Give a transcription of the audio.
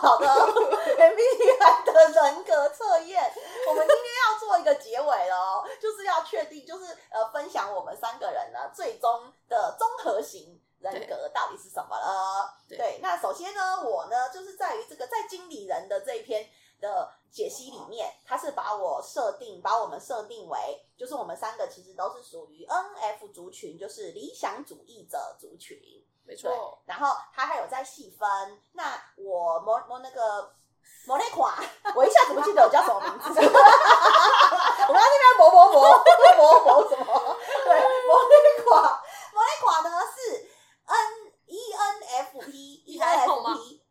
好的 MBTI 的人格测验，我们今天要做一个结尾了哦，就是要确定，就是呃，分享我们三个人呢最终的综合型人格到底是什么了。对，对，那首先呢，我呢就是在于这个在经理人的这一篇的解析里面，他是把我设定，把我们设定为，就是我们三个其实都是属于 NF 族群，就是理想主义者族群。没错，然后他还有在细分。那我摸摸那个莫那款我一下子不记得我叫什么名字。我刚那边磨磨磨磨磨什么